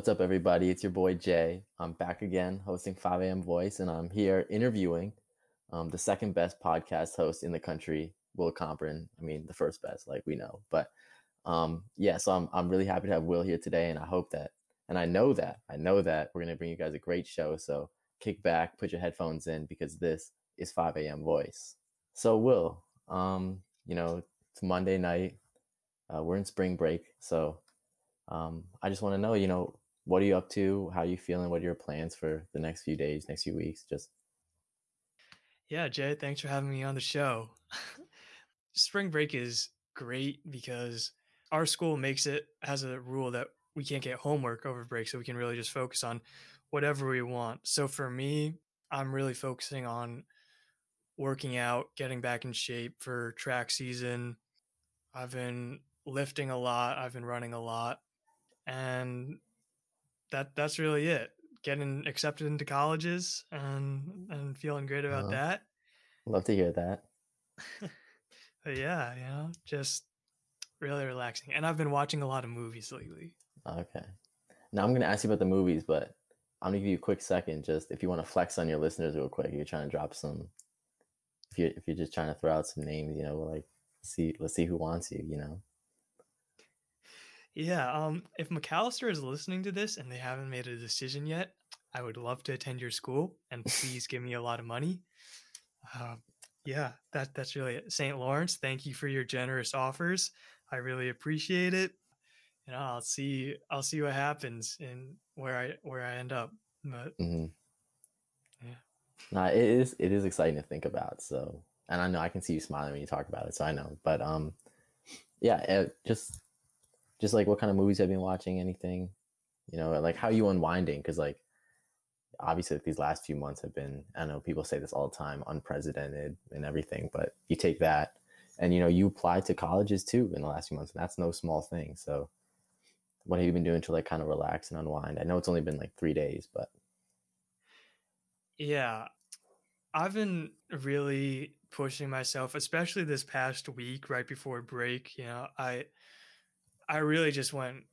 What's up, everybody? It's your boy Jay. I'm back again hosting 5 a.m. Voice, and I'm here interviewing um, the second best podcast host in the country, Will Comprin. I mean, the first best, like we know. But um, yeah, so I'm, I'm really happy to have Will here today, and I hope that, and I know that, I know that we're going to bring you guys a great show. So kick back, put your headphones in, because this is 5 a.m. Voice. So, Will, um, you know, it's Monday night. Uh, we're in spring break. So um, I just want to know, you know, what are you up to? How are you feeling? What are your plans for the next few days, next few weeks? Just yeah, Jay, thanks for having me on the show. Spring break is great because our school makes it has a rule that we can't get homework over break, so we can really just focus on whatever we want. So for me, I'm really focusing on working out, getting back in shape for track season. I've been lifting a lot, I've been running a lot, and that that's really it getting accepted into colleges and and feeling great about uh, that. Love to hear that. yeah, you know, just really relaxing. And I've been watching a lot of movies lately. Okay. Now I'm going to ask you about the movies, but I'm going to give you a quick second just if you want to flex on your listeners real quick. You're trying to drop some if you if you're just trying to throw out some names, you know, like see let's see who wants you, you know. Yeah, um, if Macalester is listening to this and they haven't made a decision yet, I would love to attend your school and please give me a lot of money. Uh, yeah, that that's really it. St. Lawrence, thank you for your generous offers. I really appreciate it. Know, I'll see I'll see what happens and where I where I end up. But mm-hmm. yeah. No, it is it is exciting to think about. So and I know I can see you smiling when you talk about it, so I know. But um yeah, it, just just like what kind of movies have you been watching? Anything, you know, like how you unwinding? Because like obviously like, these last few months have been, I know people say this all the time, unprecedented and everything. But you take that, and you know, you apply to colleges too in the last few months, and that's no small thing. So, what have you been doing to like kind of relax and unwind? I know it's only been like three days, but yeah, I've been really pushing myself, especially this past week right before break. You know, I I really just went.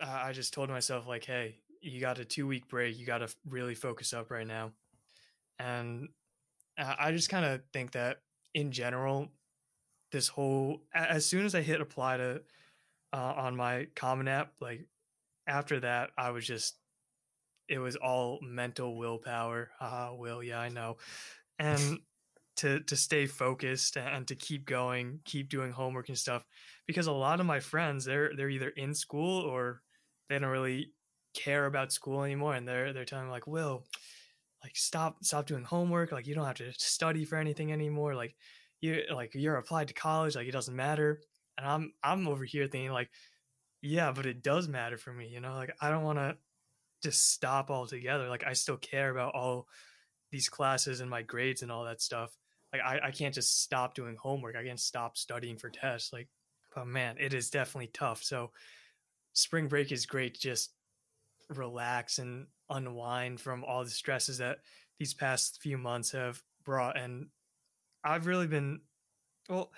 Uh, I just told myself like, "Hey, you got a two week break. You got to really focus up right now." And I just kind of think that in general, this whole as soon as I hit apply to uh, on my Common App, like after that, I was just it was all mental willpower. Ah, will, yeah, I know, and to to stay focused and to keep going, keep doing homework and stuff. Because a lot of my friends, they're they're either in school or they don't really care about school anymore, and they're they're telling me like, Will, like stop stop doing homework. Like you don't have to study for anything anymore. Like you like you're applied to college. Like it doesn't matter. And I'm I'm over here thinking like, yeah, but it does matter for me. You know, like I don't want to just stop altogether. Like I still care about all these classes and my grades and all that stuff like I, I can't just stop doing homework. I can't stop studying for tests. Like, but man, it is definitely tough. So spring break is great. Just relax and unwind from all the stresses that these past few months have brought. And I've really been, well,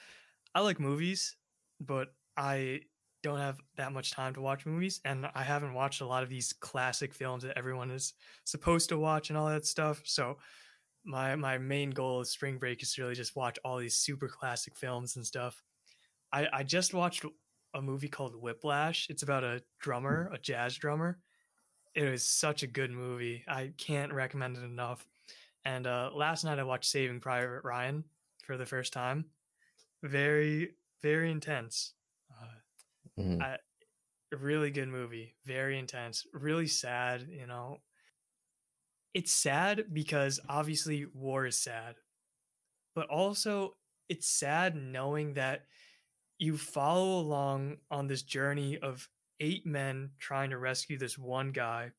I like movies, but I don't have that much time to watch movies. And I haven't watched a lot of these classic films that everyone is supposed to watch and all that stuff. So my my main goal of spring break is to really just watch all these super classic films and stuff. I, I just watched a movie called Whiplash. It's about a drummer, a jazz drummer. It was such a good movie. I can't recommend it enough. And uh, last night I watched Saving Private Ryan for the first time. Very, very intense. Uh, mm-hmm. I, really good movie. Very intense. Really sad. You know, it's sad because obviously war is sad, but also it's sad knowing that you follow along on this journey of eight men trying to rescue this one guy.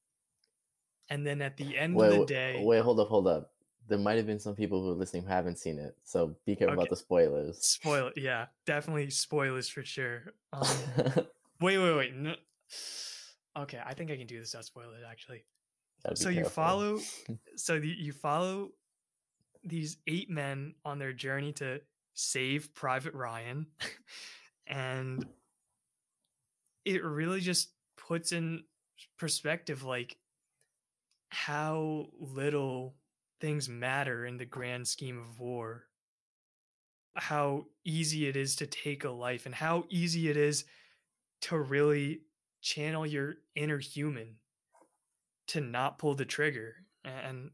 And then at the end wait, of the day. Wait, hold up, hold up. There might have been some people who are listening who haven't seen it. So be careful okay. about the spoilers. Spoil Yeah, definitely spoilers for sure. Um, wait, wait, wait. No. Okay, I think I can do this without spoilers actually so you follow so you follow these eight men on their journey to save private ryan and it really just puts in perspective like how little things matter in the grand scheme of war. How easy it is to take a life and how easy it is to really channel your inner human to not pull the trigger. And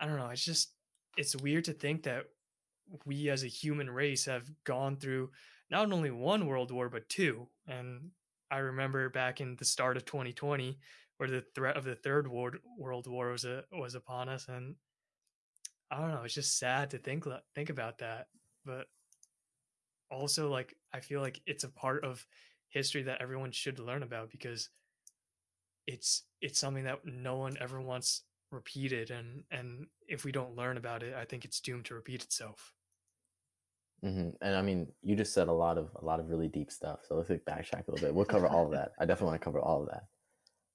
i don't know it's just it's weird to think that we as a human race have gone through not only one world war but two. And i remember back in the start of 2020 where the threat of the third world world war was a, was upon us and i don't know it's just sad to think think about that. But also like i feel like it's a part of history that everyone should learn about because it's it's something that no one ever wants repeated and and if we don't learn about it i think it's doomed to repeat itself. Mm-hmm. and i mean you just said a lot of a lot of really deep stuff so let's like backtrack a little bit. We'll cover all of that. I definitely want to cover all of that.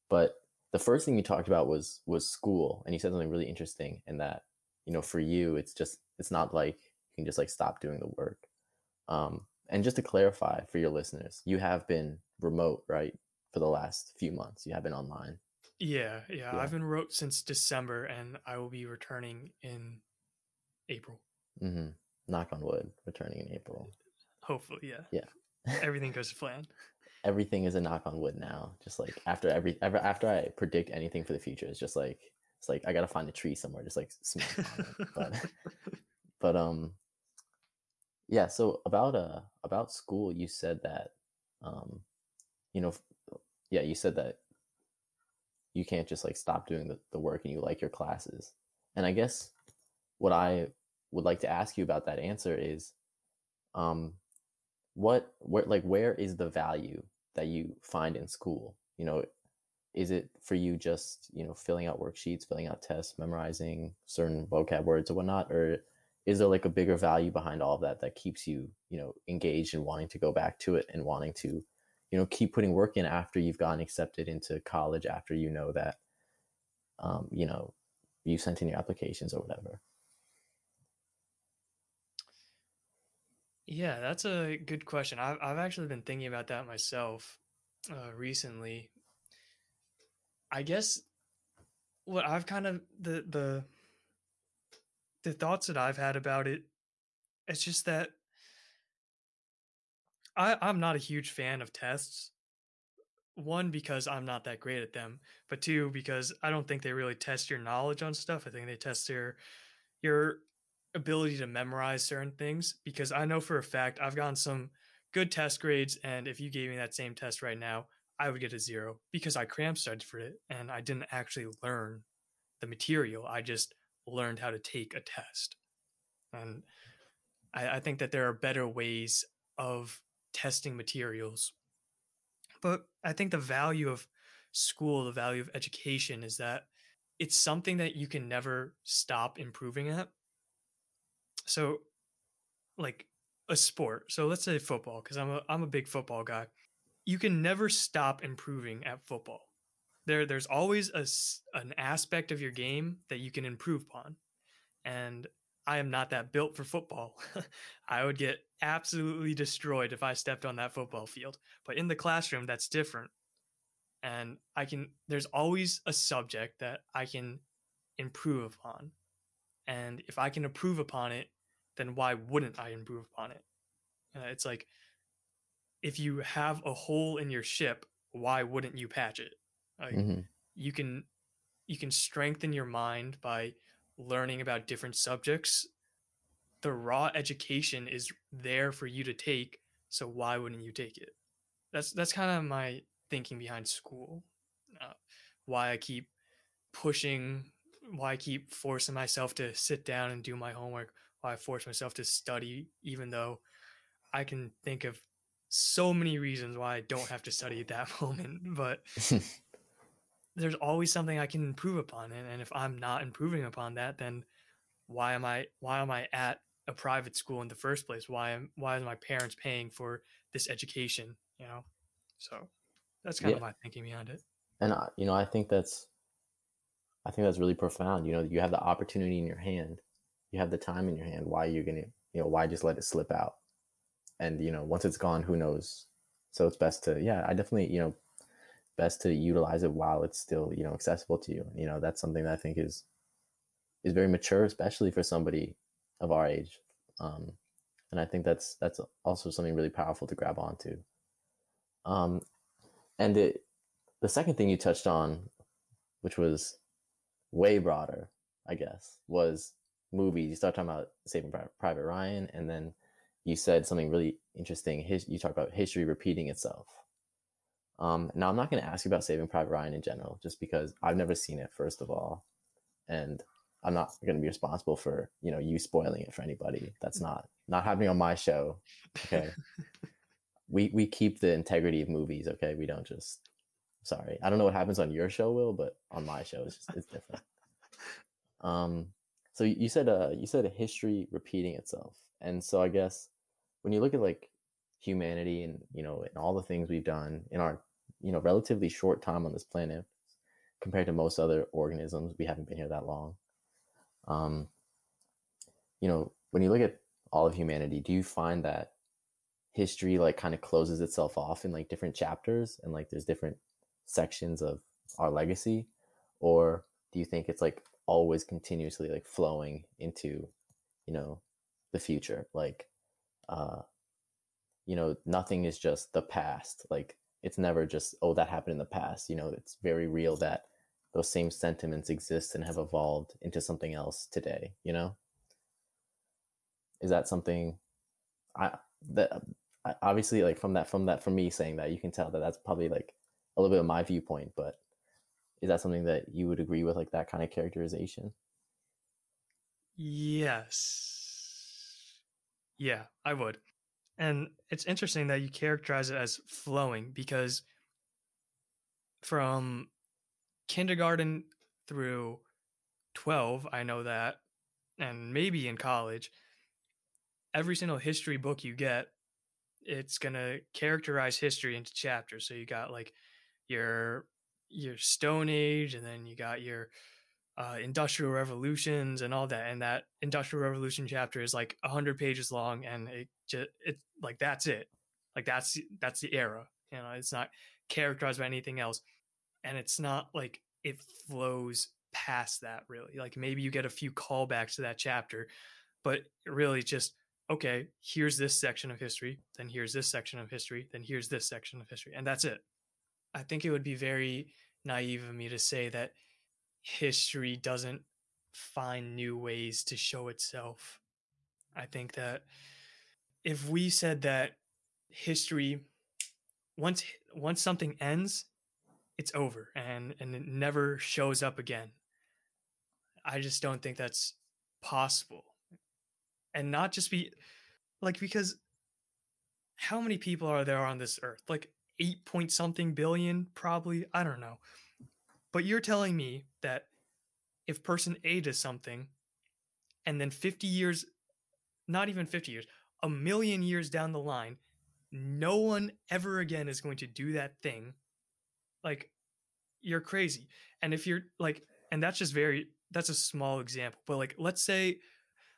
But the first thing you talked about was was school and you said something really interesting in that you know for you it's just it's not like you can just like stop doing the work. Um and just to clarify for your listeners you have been remote right for the last few months. You have been online yeah, yeah, yeah. I've been wrote since December, and I will be returning in April. Mm-hmm. Knock on wood, returning in April. Hopefully, yeah. Yeah. Everything goes to plan. Everything is a knock on wood now. Just like after every ever after I predict anything for the future, it's just like it's like I gotta find a tree somewhere, just like smash on it. But but um yeah. So about uh about school, you said that um you know yeah you said that you can't just like stop doing the, the work and you like your classes. And I guess what I would like to ask you about that answer is um what where like where is the value that you find in school? You know, is it for you just, you know, filling out worksheets, filling out tests, memorizing certain vocab words or whatnot, or is there like a bigger value behind all of that that keeps you, you know, engaged and wanting to go back to it and wanting to you know keep putting work in after you've gotten accepted into college after you know that um, you know you sent in your applications or whatever. Yeah that's a good question. I've, I've actually been thinking about that myself uh, recently. I guess what i've kind of the the the thoughts that i've had about it it's just that I, I'm not a huge fan of tests. One, because I'm not that great at them, but two, because I don't think they really test your knowledge on stuff. I think they test your your ability to memorize certain things. Because I know for a fact I've gotten some good test grades, and if you gave me that same test right now, I would get a zero because I cram studied for it and I didn't actually learn the material. I just learned how to take a test. And I, I think that there are better ways of testing materials. But I think the value of school, the value of education is that it's something that you can never stop improving at. So, like a sport. So let's say football, because I'm a I'm a big football guy. You can never stop improving at football. There there's always a an aspect of your game that you can improve upon, and I am not that built for football. I would get absolutely destroyed if I stepped on that football field. But in the classroom, that's different. And I can, there's always a subject that I can improve upon. And if I can improve upon it, then why wouldn't I improve upon it? Uh, it's like if you have a hole in your ship, why wouldn't you patch it? Like, mm-hmm. You can you can strengthen your mind by learning about different subjects, the raw education is there for you to take. So why wouldn't you take it? That's that's kind of my thinking behind school. Uh, why I keep pushing, why I keep forcing myself to sit down and do my homework. Why I force myself to study, even though I can think of so many reasons why I don't have to study at that moment. But there's always something I can improve upon. And, and if I'm not improving upon that, then why am I why am I at a private school in the first place? Why am why is my parents paying for this education? You know, so that's kind yeah. of my thinking behind it. And uh, you know, I think that's I think that's really profound. You know, you have the opportunity in your hand, you have the time in your hand. Why are you gonna you know why just let it slip out? And you know, once it's gone, who knows? So it's best to yeah. I definitely you know best to utilize it while it's still you know accessible to you. You know that's something that i think is is very mature especially for somebody of our age. Um, and i think that's that's also something really powerful to grab onto. Um, and it, the second thing you touched on which was way broader i guess was movies. You start talking about saving private ryan and then you said something really interesting. His, you talked about history repeating itself um, now I'm not going to ask you about Saving Private Ryan in general, just because I've never seen it, first of all, and I'm not going to be responsible for you know you spoiling it for anybody. That's not not happening on my show. Okay, we we keep the integrity of movies. Okay, we don't just. Sorry, I don't know what happens on your show, Will, but on my show, it's just it's different. Um, so you said uh you said a history repeating itself, and so I guess when you look at like humanity and you know and all the things we've done in our you know relatively short time on this planet compared to most other organisms we haven't been here that long. Um you know when you look at all of humanity do you find that history like kind of closes itself off in like different chapters and like there's different sections of our legacy? Or do you think it's like always continuously like flowing into you know the future? Like uh you know nothing is just the past. Like it's never just oh that happened in the past you know it's very real that those same sentiments exist and have evolved into something else today you know? Is that something i that um, obviously like from that from that from me saying that you can tell that that's probably like a little bit of my viewpoint but is that something that you would agree with like that kind of characterization? Yes. Yeah i would and it's interesting that you characterize it as flowing because from kindergarten through 12, I know that, and maybe in college, every single history book you get, it's going to characterize history into chapters. So you got like your your stone age and then you got your uh, industrial revolutions and all that and that industrial revolution chapter is like a 100 pages long and it just it like that's it. Like that's that's the era you know it's not characterized by anything else. And it's not like it flows past that really. Like maybe you get a few callbacks to that chapter but really just okay here's this section of history then here's this section of history then here's this section of history and that's it. I think it would be very naive of me to say that history doesn't find new ways to show itself. I think that if we said that history once once something ends, it's over and and it never shows up again. I just don't think that's possible. And not just be like because how many people are there on this earth? Like 8 point something billion probably, I don't know. But you're telling me that if person A does something and then 50 years, not even 50 years, a million years down the line, no one ever again is going to do that thing, like you're crazy. And if you're like, and that's just very, that's a small example, but like, let's say,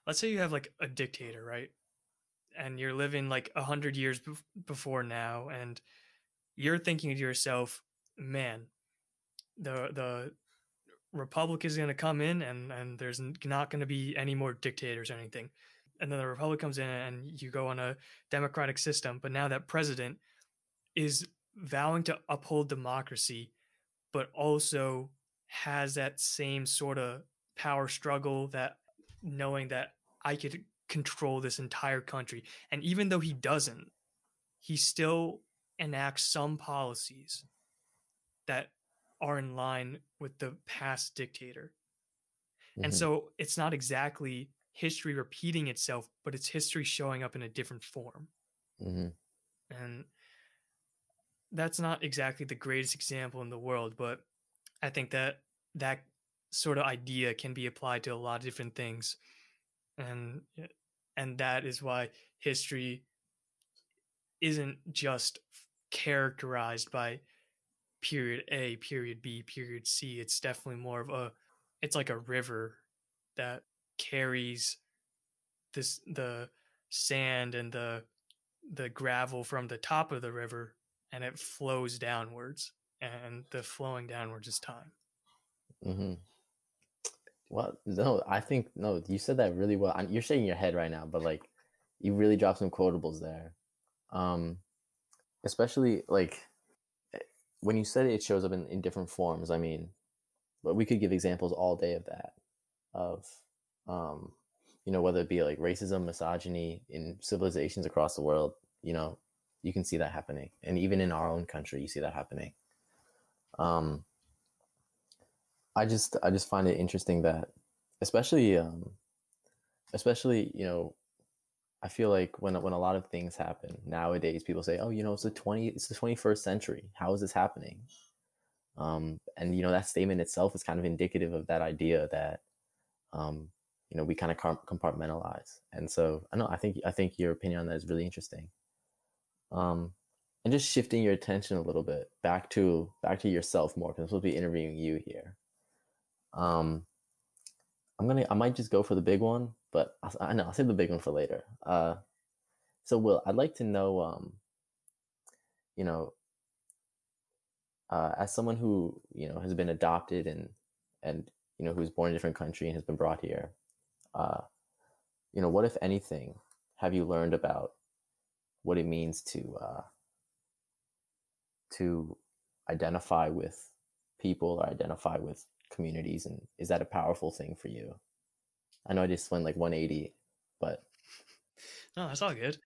let's say you have like a dictator, right? And you're living like a hundred years be- before now, and you're thinking to yourself, man, the the republic is going to come in and and there's not going to be any more dictators or anything. And then the republic comes in and you go on a democratic system but now that president is vowing to uphold democracy but also has that same sort of power struggle that knowing that I could control this entire country. And even though he doesn't he still enacts some policies that are in line with the past dictator. Mm-hmm. And so it's not exactly history repeating itself, but it's history showing up in a different form. Mm-hmm. And that's not exactly the greatest example in the world, but I think that that sort of idea can be applied to a lot of different things. And and that is why history isn't just characterized by period A, period B, period C. It's definitely more of a it's like a river that carries this the sand and the the gravel from the top of the river and it flows downwards and the flowing downwards is time. Mm-hmm. Well, no, I think no. You said that really well. You're shaking your head right now, but like, you really dropped some quotables there. Um, especially like when you said it, shows up in, in different forms. I mean, but we could give examples all day of that, of um, you know, whether it be like racism, misogyny in civilizations across the world. You know, you can see that happening, and even in our own country, you see that happening. Um, I just I just find it interesting that, especially um, especially you know I feel like when when a lot of things happen nowadays, people say, "Oh, you know, it's the twenty, it's the twenty first century. How is this happening?" Um, and you know, that statement itself is kind of indicative of that idea that, um, you know, we kind of compartmentalize. And so, I know, I think, I think your opinion on that is really interesting. Um, and just shifting your attention a little bit back to back to yourself more, because I'm supposed to be interviewing you here. Um, I'm gonna, I might just go for the big one, but I, know I'll save the big one for later. Uh, so Will, I'd like to know, um, you know, uh, as someone who you know has been adopted and and you know who's born in a different country and has been brought here, uh, you know, what if anything have you learned about what it means to uh, to identify with people or identify with communities, and is that a powerful thing for you? I know I just went like 180, but no, that's all good.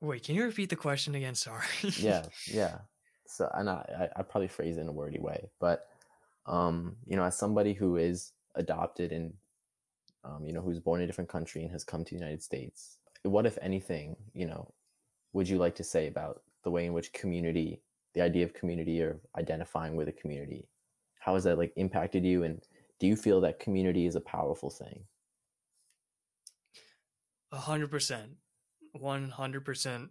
Wait, can you repeat the question again? Sorry. yeah, yeah. So, and I, I probably phrase it in a wordy way, but um, you know, as somebody who is adopted and um, you know, who's born in a different country and has come to the United States, what, if anything, you know, would you like to say about the way in which community, the idea of community or identifying with a community, how has that like impacted you and do you feel that community is a powerful thing? A hundred percent, one hundred percent.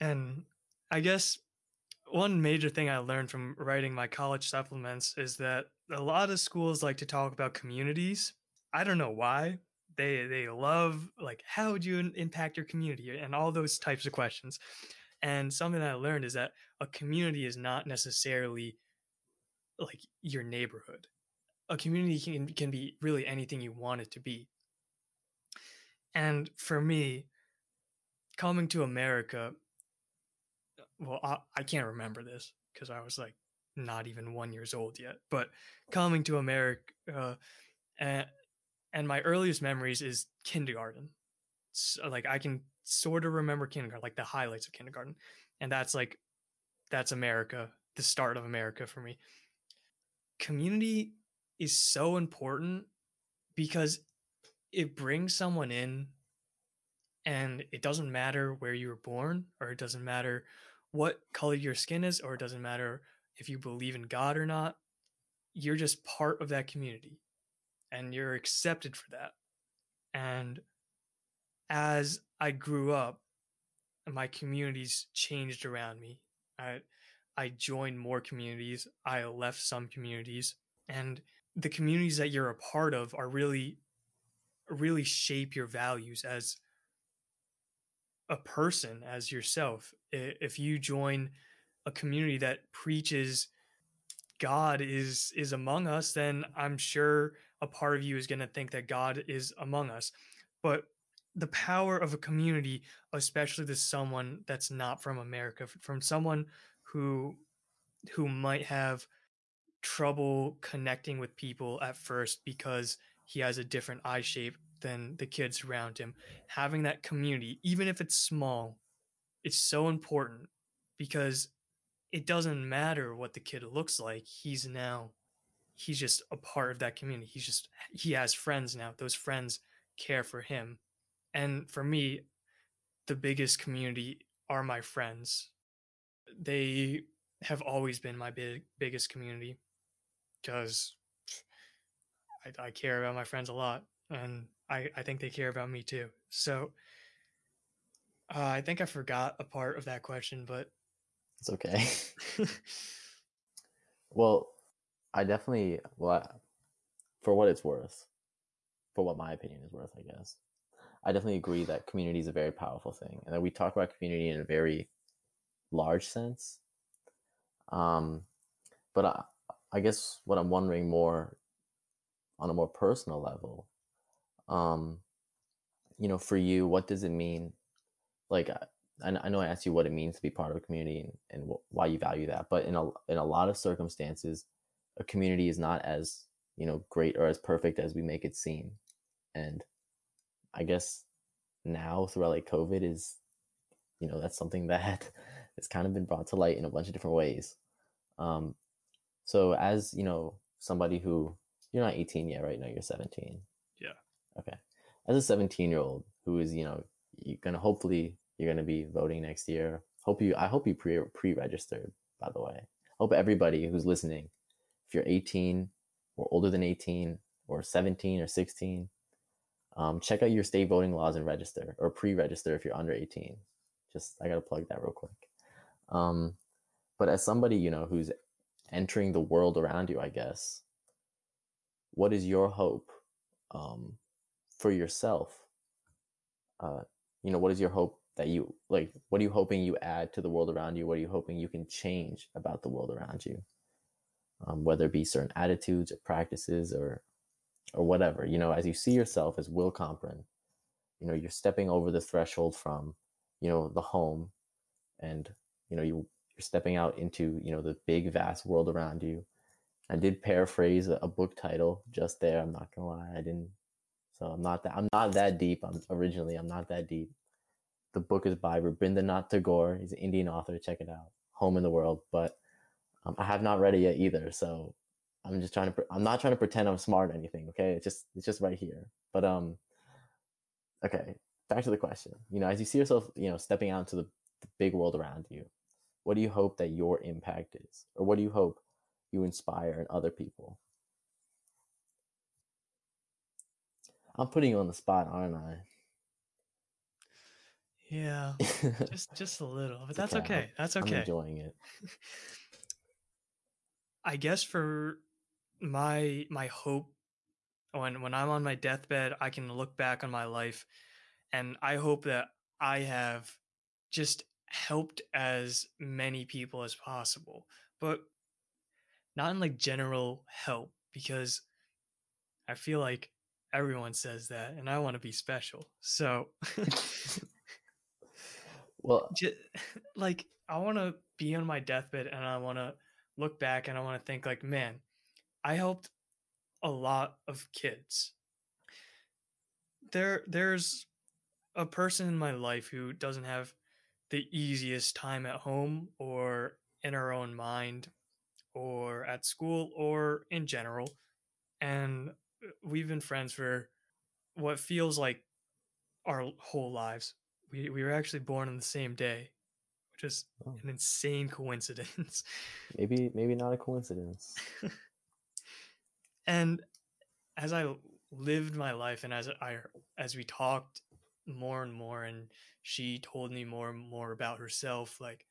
And I guess one major thing I learned from writing my college supplements is that a lot of schools like to talk about communities. I don't know why. They they love like how would you impact your community and all those types of questions. And something that I learned is that a community is not necessarily like your neighborhood a community can, can be really anything you want it to be. And for me, coming to America, well, I, I can't remember this because I was like not even one years old yet. But coming to America, uh, and, and my earliest memories is kindergarten. So, like I can sort of remember kindergarten, like the highlights of kindergarten, and that's like that's America, the start of America for me. Community is so important because it brings someone in and it doesn't matter where you were born or it doesn't matter what color your skin is or it doesn't matter if you believe in God or not. You're just part of that community and you're accepted for that. And as I grew up my communities changed around me. I I joined more communities I left some communities and the communities that you're a part of are really really shape your values as a person as yourself. If you join a community that preaches god is is among us then i'm sure a part of you is going to think that god is among us. But the power of a community especially to someone that's not from america from someone who who might have trouble connecting with people at first because he has a different eye shape than the kids around him. Having that community, even if it's small, it's so important because it doesn't matter what the kid looks like. He's now he's just a part of that community. He's just he has friends now. Those friends care for him. And for me, the biggest community are my friends. They have always been my big biggest community because I, I, care about my friends a lot and I, I think they care about me too. So uh, I think I forgot a part of that question, but it's okay. well, I definitely, well, I, for what it's worth, for what my opinion is worth, I guess, I definitely agree that community is a very powerful thing and that we talk about community in a very large sense. Um, but I, I guess what I'm wondering more on a more personal level, um, you know, for you, what does it mean? Like, I, I know I asked you what it means to be part of a community and, and wh- why you value that, but in a in a lot of circumstances, a community is not as you know great or as perfect as we make it seem, and I guess now throughout like COVID is, you know, that's something that has kind of been brought to light in a bunch of different ways. Um, so as you know, somebody who you're not 18 yet, right? now, you're 17. Yeah. Okay. As a 17 year old who is, you know, you're gonna hopefully you're gonna be voting next year. Hope you. I hope you pre pre registered. By the way, hope everybody who's listening, if you're 18 or older than 18 or 17 or 16, um, check out your state voting laws and register or pre-register if you're under 18. Just I gotta plug that real quick. Um, but as somebody you know who's entering the world around you, I guess, what is your hope um, for yourself? Uh, you know, what is your hope that you like? What are you hoping you add to the world around you? What are you hoping you can change about the world around you? Um, whether it be certain attitudes or practices or or whatever, you know, as you see yourself as Will Compron, you know, you're stepping over the threshold from, you know, the home and, you know, you, you're stepping out into, you know, the big, vast world around you. I did paraphrase a, a book title just there. I'm not gonna lie. I didn't. So I'm not that, I'm not that deep. I'm originally, I'm not that deep. The book is by Rabindranath Tagore. He's an Indian author. Check it out. Home in the World. But um, I have not read it yet either. So I'm just trying to. I'm not trying to pretend I'm smart or anything. Okay, it's just it's just right here. But um, okay. Back to the question. You know, as you see yourself, you know, stepping out into the, the big world around you, what do you hope that your impact is, or what do you hope you inspire in other people? I'm putting you on the spot, aren't I? Yeah, just just a little, but that's okay. okay. That's okay. I'm enjoying it. I guess for my my hope when when I'm on my deathbed, I can look back on my life and I hope that I have just helped as many people as possible. But not in like general help because I feel like everyone says that and I want to be special. So well, just, like I want to be on my deathbed and I want to look back and I want to think like, man, I helped a lot of kids. There there's a person in my life who doesn't have the easiest time at home or in our own mind or at school or in general and uh, we've been friends for what feels like our whole lives. We we were actually born on the same day, which is oh. an insane coincidence. Maybe maybe not a coincidence. and as I lived my life and as I as we talked more and more and she told me more and more about herself like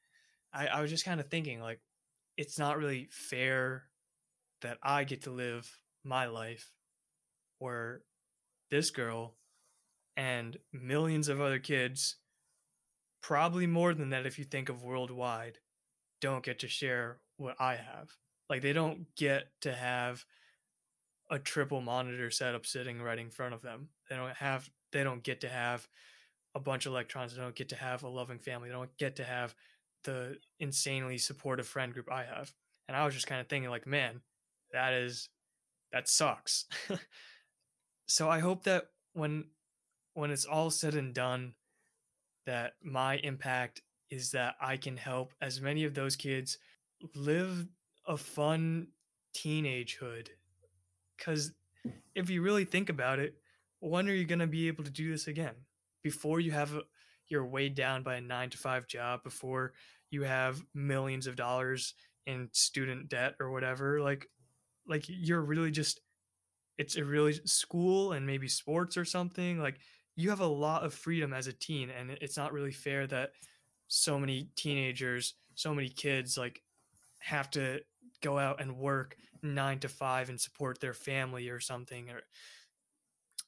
I, I was just kind of thinking like it's not really fair that I get to live my life where this girl and millions of other kids probably more than that if you think of worldwide don't get to share what I have. Like they don't get to have a triple monitor setup sitting right in front of them. They don't have they don't get to have a bunch of electrons. They don't get to have a loving family. They don't get to have the insanely supportive friend group I have. And I was just kind of thinking like, man, that is that sucks. so I hope that when when it's all said and done that my impact is that I can help as many of those kids live a fun teenagehood because if you really think about it, when are you going to be able to do this again? Before you have a, you're weighed down by a nine to five job, before you have millions of dollars in student debt or whatever, like, like you're really just, it's a really school and maybe sports or something. Like you have a lot of freedom as a teen, and it's not really fair that so many teenagers, so many kids, like have to go out and work nine to five and support their family or something or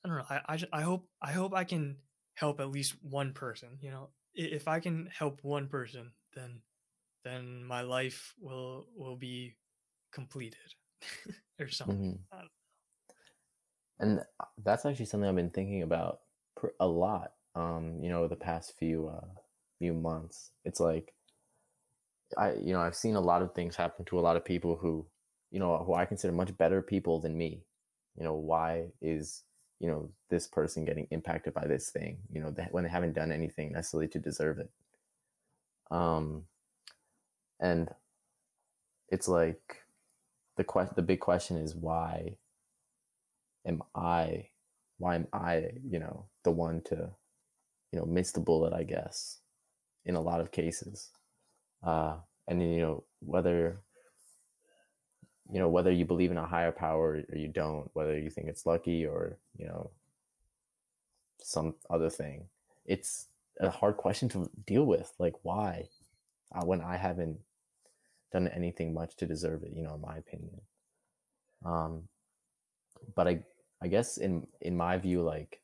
i don't know I, I i hope i hope i can help at least one person you know if i can help one person then then my life will will be completed or something. Mm-hmm. And uh, that's actually something I've been thinking about a lot. Um, you know, the past few uh, few months. It's like I, you know, I've seen a lot of things happen to a lot of people who, you know, who I consider much better people than me. You know, why is you know this person getting impacted by this thing? You know, when they haven't done anything necessarily to deserve it. Um, and it's like the que- the big question is why am I why am I, you know, the one to, you know, miss the bullet, I guess, in a lot of cases. Uh, and you know, whether you know, whether you believe in a higher power or you don't, whether you think it's lucky or, you know, some other thing. It's a hard question to deal with. Like, why? Uh, when I haven't done anything much to deserve it, you know, in my opinion. Um, but I, I guess in in my view, like,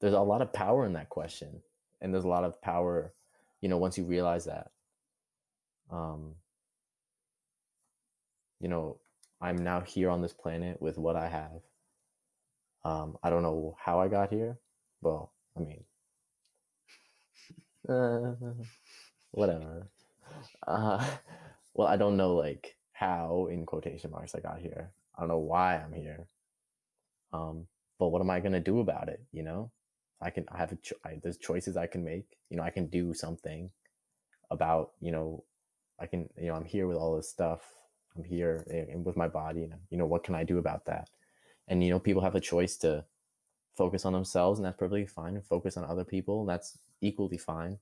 there's a lot of power in that question, and there's a lot of power, you know, once you realize that. Um, you know, I'm now here on this planet with what I have. Um, I don't know how I got here. Well, I mean, uh, whatever. Uh, well, I don't know like how in quotation marks I got here. I don't know why I'm here. Um, but what am I gonna do about it? You know, I can. I have a. Cho- I, there's choices I can make. You know, I can do something about. You know, I can. You know, I'm here with all this stuff. I'm here and with my body. And you know, what can I do about that? And you know, people have a choice to focus on themselves, and that's perfectly fine. And focus on other people, and that's equally fine.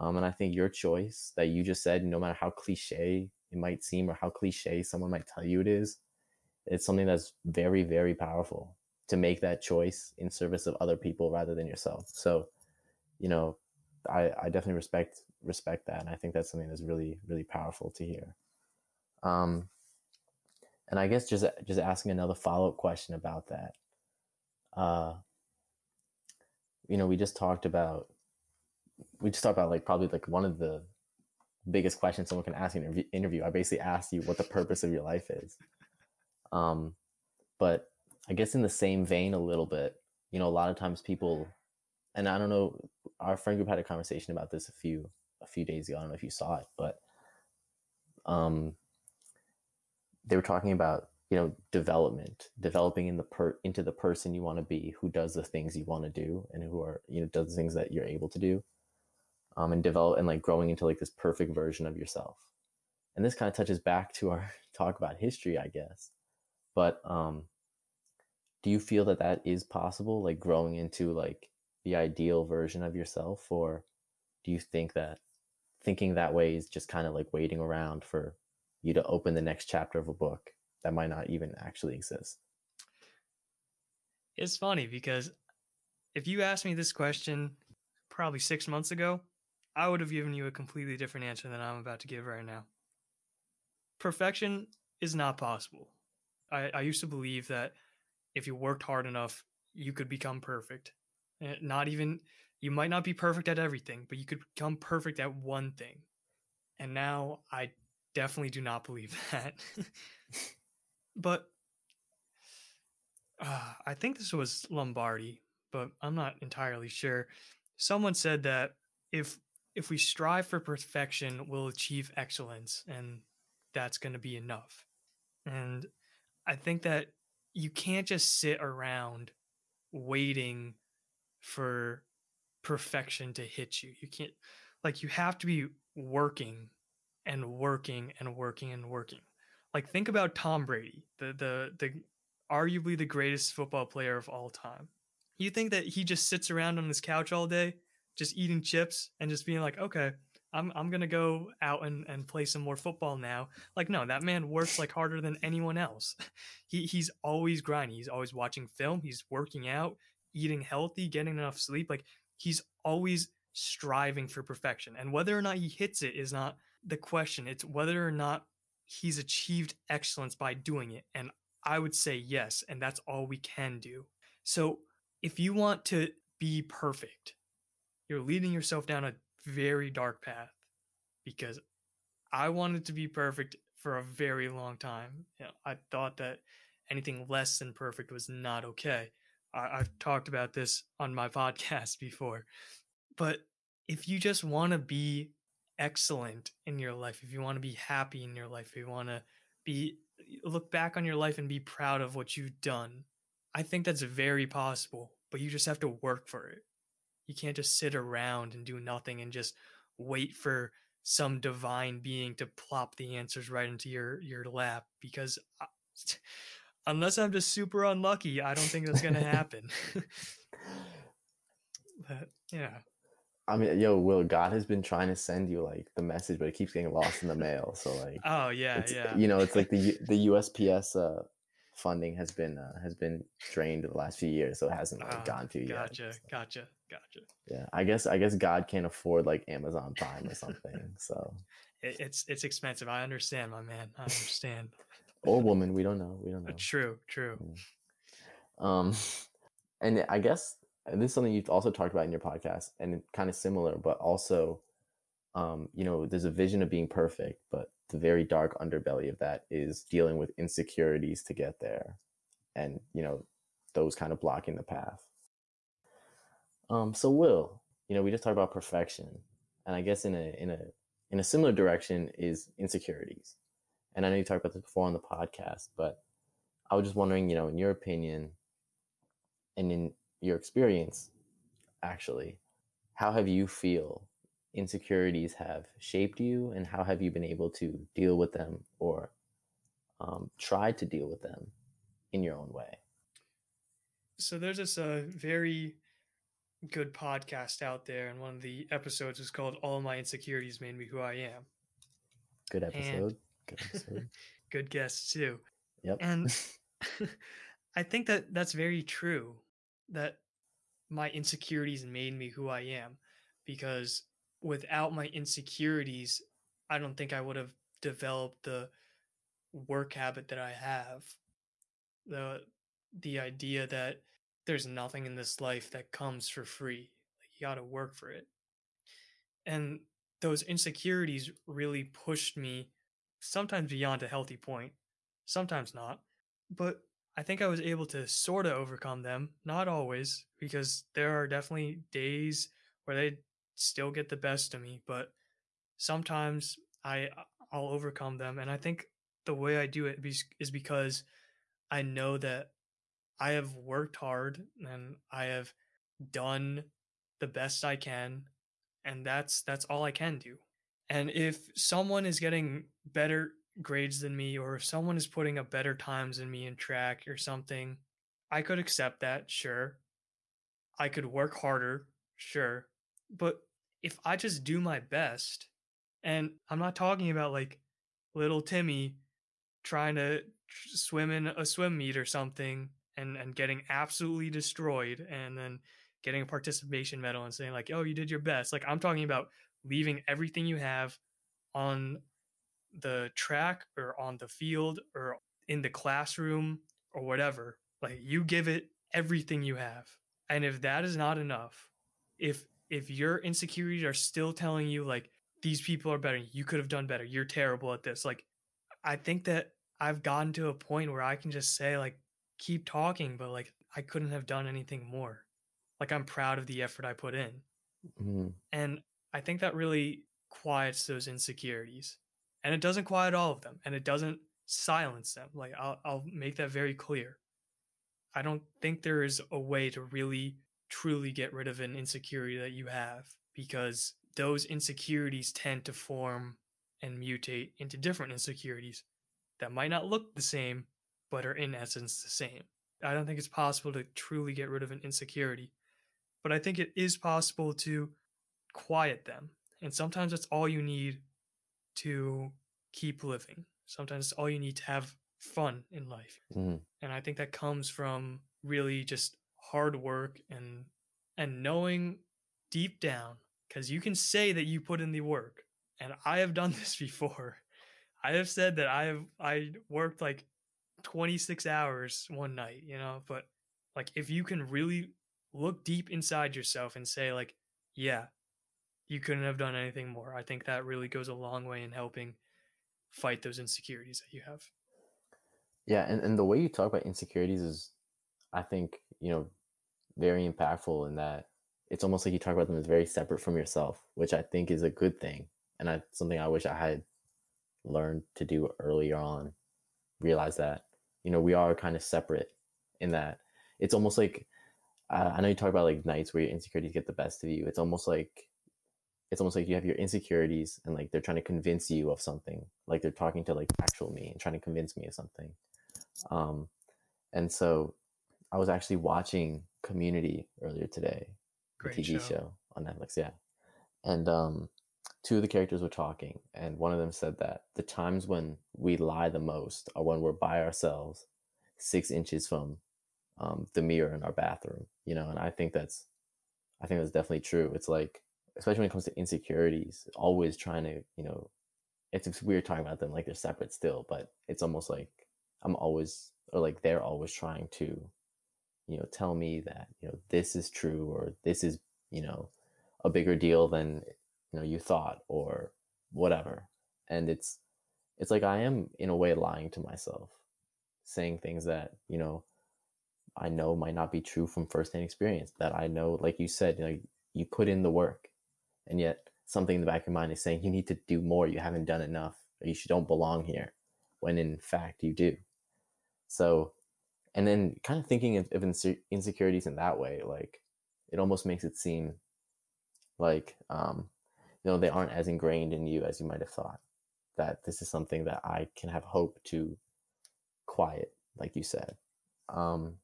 Um, and I think your choice that you just said, no matter how cliche it might seem or how cliche someone might tell you it is, it's something that's very, very powerful to make that choice in service of other people rather than yourself. So, you know, I, I definitely respect respect that, and I think that's something that's really, really powerful to hear. Um, and I guess just just asking another follow up question about that. Uh, you know, we just talked about we just talked about like probably like one of the biggest questions someone can ask in an interview. I basically asked you what the purpose of your life is. Um, but I guess in the same vein a little bit, you know, a lot of times people, and I don't know, our friend group had a conversation about this a few a few days ago. I don't know if you saw it, but um, they were talking about you know development, developing in the per into the person you want to be, who does the things you want to do, and who are you know does the things that you're able to do um, and develop and like growing into like this perfect version of yourself. And this kind of touches back to our talk about history, I guess. But um, do you feel that that is possible, like growing into like the ideal version of yourself, or do you think that thinking that way is just kind of like waiting around for you to open the next chapter of a book that might not even actually exist? It's funny because if you asked me this question probably six months ago, I would have given you a completely different answer than I'm about to give right now. Perfection is not possible. I, I used to believe that if you worked hard enough, you could become perfect. Eh, not even, you might not be perfect at everything, but you could become perfect at one thing. And now I definitely do not believe that. but uh, I think this was Lombardi, but I'm not entirely sure. Someone said that if if we strive for perfection, we'll achieve excellence, and that's going to be enough. And I think that you can't just sit around waiting for perfection to hit you. You can't, like, you have to be working and working and working and working. Like, think about Tom Brady, the, the, the, arguably the greatest football player of all time. You think that he just sits around on his couch all day just eating chips and just being like, okay, I'm I'm gonna go out and, and play some more football now. Like, no, that man works like harder than anyone else. He he's always grinding. He's always watching film. He's working out, eating healthy, getting enough sleep. Like he's always striving for perfection. And whether or not he hits it is not the question. It's whether or not he's achieved excellence by doing it. And I would say yes, and that's all we can do. So if you want to be perfect, you're leading yourself down a very dark path because I wanted to be perfect for a very long time. You know, I thought that anything less than perfect was not okay. I, have talked about this on my podcast before. But if you just want to be excellent in your life, if you want to be happy in your life, if you want to be look back on your life and be proud of what you've done, I think that's very possible, but you just have to work for it. You can't just sit around and do nothing and just wait for some divine being to plop the answers right into your your lap because I, uh, unless I'm just super unlucky, I don't think that's gonna happen. but yeah. I mean, yo, Will, God has been trying to send you like the message, but it keeps getting lost in the mail. So like, oh yeah, yeah. You know, it's like the the USPS uh, funding has been uh, has been drained the last few years, so it hasn't like, oh, gone to gotcha, yet. Gotcha, gotcha, gotcha. Yeah, I guess I guess God can't afford like Amazon Prime or something. So it, it's it's expensive. I understand, my man. I understand. or woman, we don't know. We don't know. True, true. Yeah. Um, and I guess this is something you've also talked about in your podcast, and kind of similar, but also, um, you know, there's a vision of being perfect, but the very dark underbelly of that is dealing with insecurities to get there, and you know, those kind of blocking the path. Um, so Will, you know, we just talked about perfection, and I guess in a in a in a similar direction is insecurities. And I know you talked about this before on the podcast, but I was just wondering, you know, in your opinion and in your experience, actually, how have you feel insecurities have shaped you and how have you been able to deal with them or um, try to deal with them in your own way? So there's this uh, very good podcast out there, and one of the episodes is called "All My Insecurities Made Me Who I Am." Good episode. And good episode. good guest too. Yep. And I think that that's very true. That my insecurities made me who I am, because without my insecurities, I don't think I would have developed the work habit that I have. The the idea that there's nothing in this life that comes for free. Like you got to work for it. And those insecurities really pushed me sometimes beyond a healthy point, sometimes not. But I think I was able to sort of overcome them, not always, because there are definitely days where they still get the best of me, but sometimes I uh, I'll overcome them and I think the way I do it is because I know that I have worked hard and I have done the best I can and that's that's all I can do. And if someone is getting better grades than me or if someone is putting up better times than me in track or something, I could accept that, sure. I could work harder, sure. But if I just do my best, and I'm not talking about like little Timmy trying to swim in a swim meet or something and and getting absolutely destroyed and then getting a participation medal and saying like oh you did your best like i'm talking about leaving everything you have on the track or on the field or in the classroom or whatever like you give it everything you have and if that is not enough if if your insecurities are still telling you like these people are better you could have done better you're terrible at this like i think that i've gotten to a point where i can just say like keep talking, but like I couldn't have done anything more. Like I'm proud of the effort I put in. Mm-hmm. And I think that really quiets those insecurities. And it doesn't quiet all of them and it doesn't silence them. Like I'll I'll make that very clear. I don't think there is a way to really truly get rid of an insecurity that you have because those insecurities tend to form and mutate into different insecurities that might not look the same, but are in essence the same. I don't think it's possible to truly get rid of an insecurity, but I think it is possible to quiet them. And sometimes that's all you need to keep living. Sometimes all you need to have fun in life. Mm-hmm. And I think that comes from really just hard work and and knowing deep down cuz you can say that you put in the work. And I have done this before. I have said that I have I worked like 26 hours one night, you know, but like if you can really look deep inside yourself and say like, yeah, you couldn't have done anything more. I think that really goes a long way in helping fight those insecurities that you have. Yeah, and, and the way you talk about insecurities is I think, you know, very impactful in that it's almost like you talk about them as very separate from yourself, which I think is a good thing. And I something I wish I had learned to do earlier on. Realize that, you know, we are kind of separate in that it's almost like uh, I know you talk about like nights where your insecurities get the best of you. It's almost like it's almost like you have your insecurities and like they're trying to convince you of something. Like they're talking to like actual me and trying to convince me of something. Um, and so I was actually watching Community earlier today, Great the TV show. show. on Netflix. Yeah, and um, two of the characters were talking, and one of them said that the times when we lie the most are when we're by ourselves, six inches from um, the mirror in our bathroom. You know, and I think that's, I think that's definitely true. It's like, especially when it comes to insecurities, always trying to, you know, it's, it's weird talking about them like they're separate still, but it's almost like I'm always, or like they're always trying to you know tell me that you know this is true or this is you know a bigger deal than you know you thought or whatever. And it's it's like i am in a way lying to myself saying things that you know i know might not be true from firsthand experience that i know like you said you know you put in the work and yet something in the back of your mind is saying you need to do more. You haven't done enough or you don't belong here when in fact you do. So and then kind of thinking of, of insecurities in that way like it almost makes it seem like um, you know they aren't as ingrained in you as you might have thought that this is something that i can have hope to quiet like you said. Um,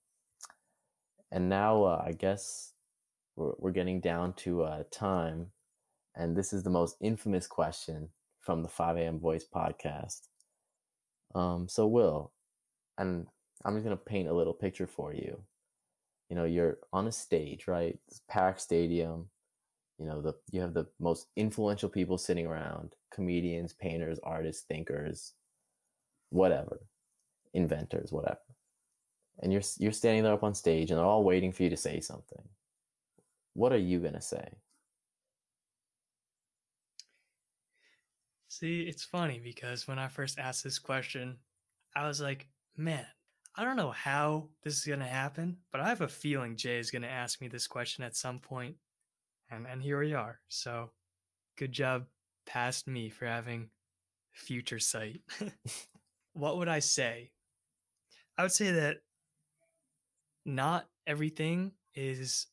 and now uh, i guess we're, we're getting down to uh, time and this is the most infamous question from the 5 a.m voice podcast um, so will and I'm just gonna paint a little picture for you. You know, you're on a stage, right? This packed stadium. You know, the you have the most influential people sitting around: comedians, painters, artists, thinkers, whatever, inventors, whatever. And you're you're standing there up on stage, and they're all waiting for you to say something. What are you gonna say? See, it's funny because when I first asked this question, I was like, man, I don't know how this is going to happen, but I have a feeling Jay is going to ask me this question at some point. And, and here we are. So good job past me for having future sight. what would I say? I would say that not everything is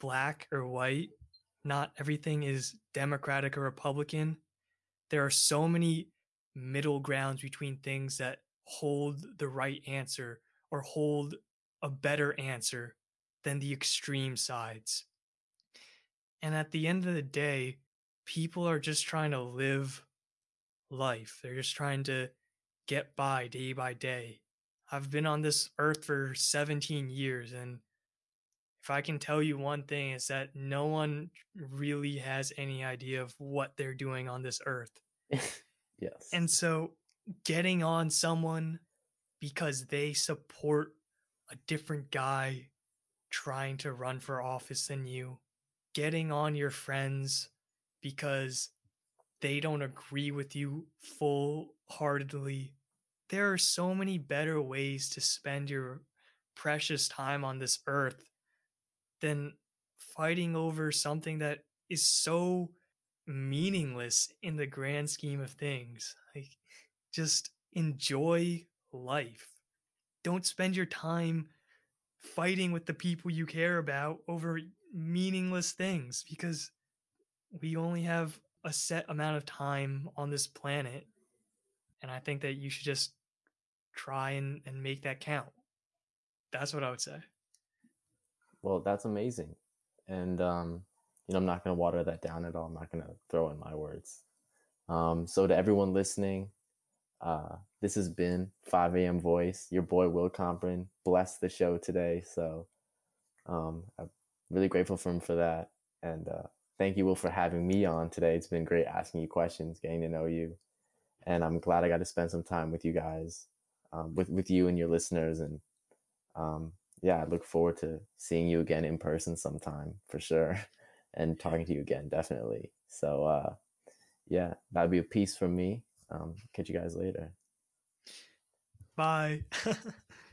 black or white. Not everything is Democratic or Republican. There are so many middle grounds between things that hold the right answer or hold a better answer than the extreme sides. And at the end of the day, people are just trying to live life. They're just trying to get by day by day. I've been on this earth for 17 years and if I can tell you one thing is that no one really has any idea of what they're doing on this earth. yes. And so getting on someone because they support a different guy trying to run for office than you, getting on your friends because they don't agree with you full heartedly. There are so many better ways to spend your precious time on this earth than fighting over something that is so meaningless in the grand scheme of things. Like, just enjoy life. Don't spend your time fighting with the people you care about over meaningless things because we only have a set amount of time on this planet. And I think that you should just try and, and make that count. That's what I would say. Well, that's amazing. And, um, you know, I'm not going to water that down at all. I'm not going to throw in my words. Um, so, to everyone listening, uh, this has been 5 a.m. Voice. Your boy Will Comprin blessed the show today. So um, I'm really grateful for him for that. And uh, thank you, Will, for having me on today. It's been great asking you questions, getting to know you. And I'm glad I got to spend some time with you guys, um, with, with you and your listeners. And um, yeah, I look forward to seeing you again in person sometime for sure and talking to you again, definitely. So uh, yeah, that'd be a peace from me. Um, catch you guys later. Bye.